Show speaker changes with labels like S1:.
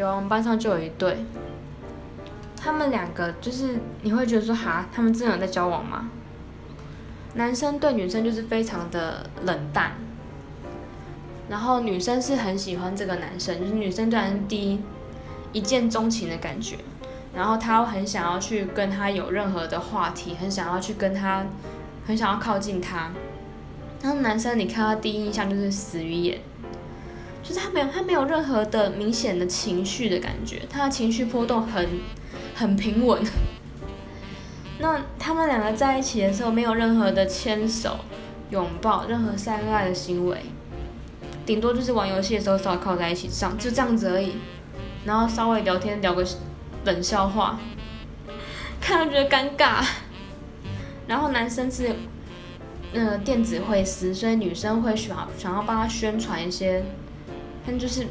S1: 有啊，我们班上就有一对，他们两个就是你会觉得说哈，他们真的有在交往吗？男生对女生就是非常的冷淡，然后女生是很喜欢这个男生，就是女生对男生第一一见钟情的感觉，然后她很想要去跟他有任何的话题，很想要去跟他，很想要靠近他。然后男生你看他第一印象就是死鱼眼，就是他没有他没有任何的明显的情绪的感觉，他的情绪波动很很平稳。那他们两个在一起的时候，没有任何的牵手、拥抱，任何晒恩爱的行为，顶多就是玩游戏的时候稍微靠在一起上，就这样子而已。然后稍微聊天聊个冷笑话，看到觉得尴尬。然后男生是。嗯，电子会师，所以女生会想想要帮他宣传一些，但就是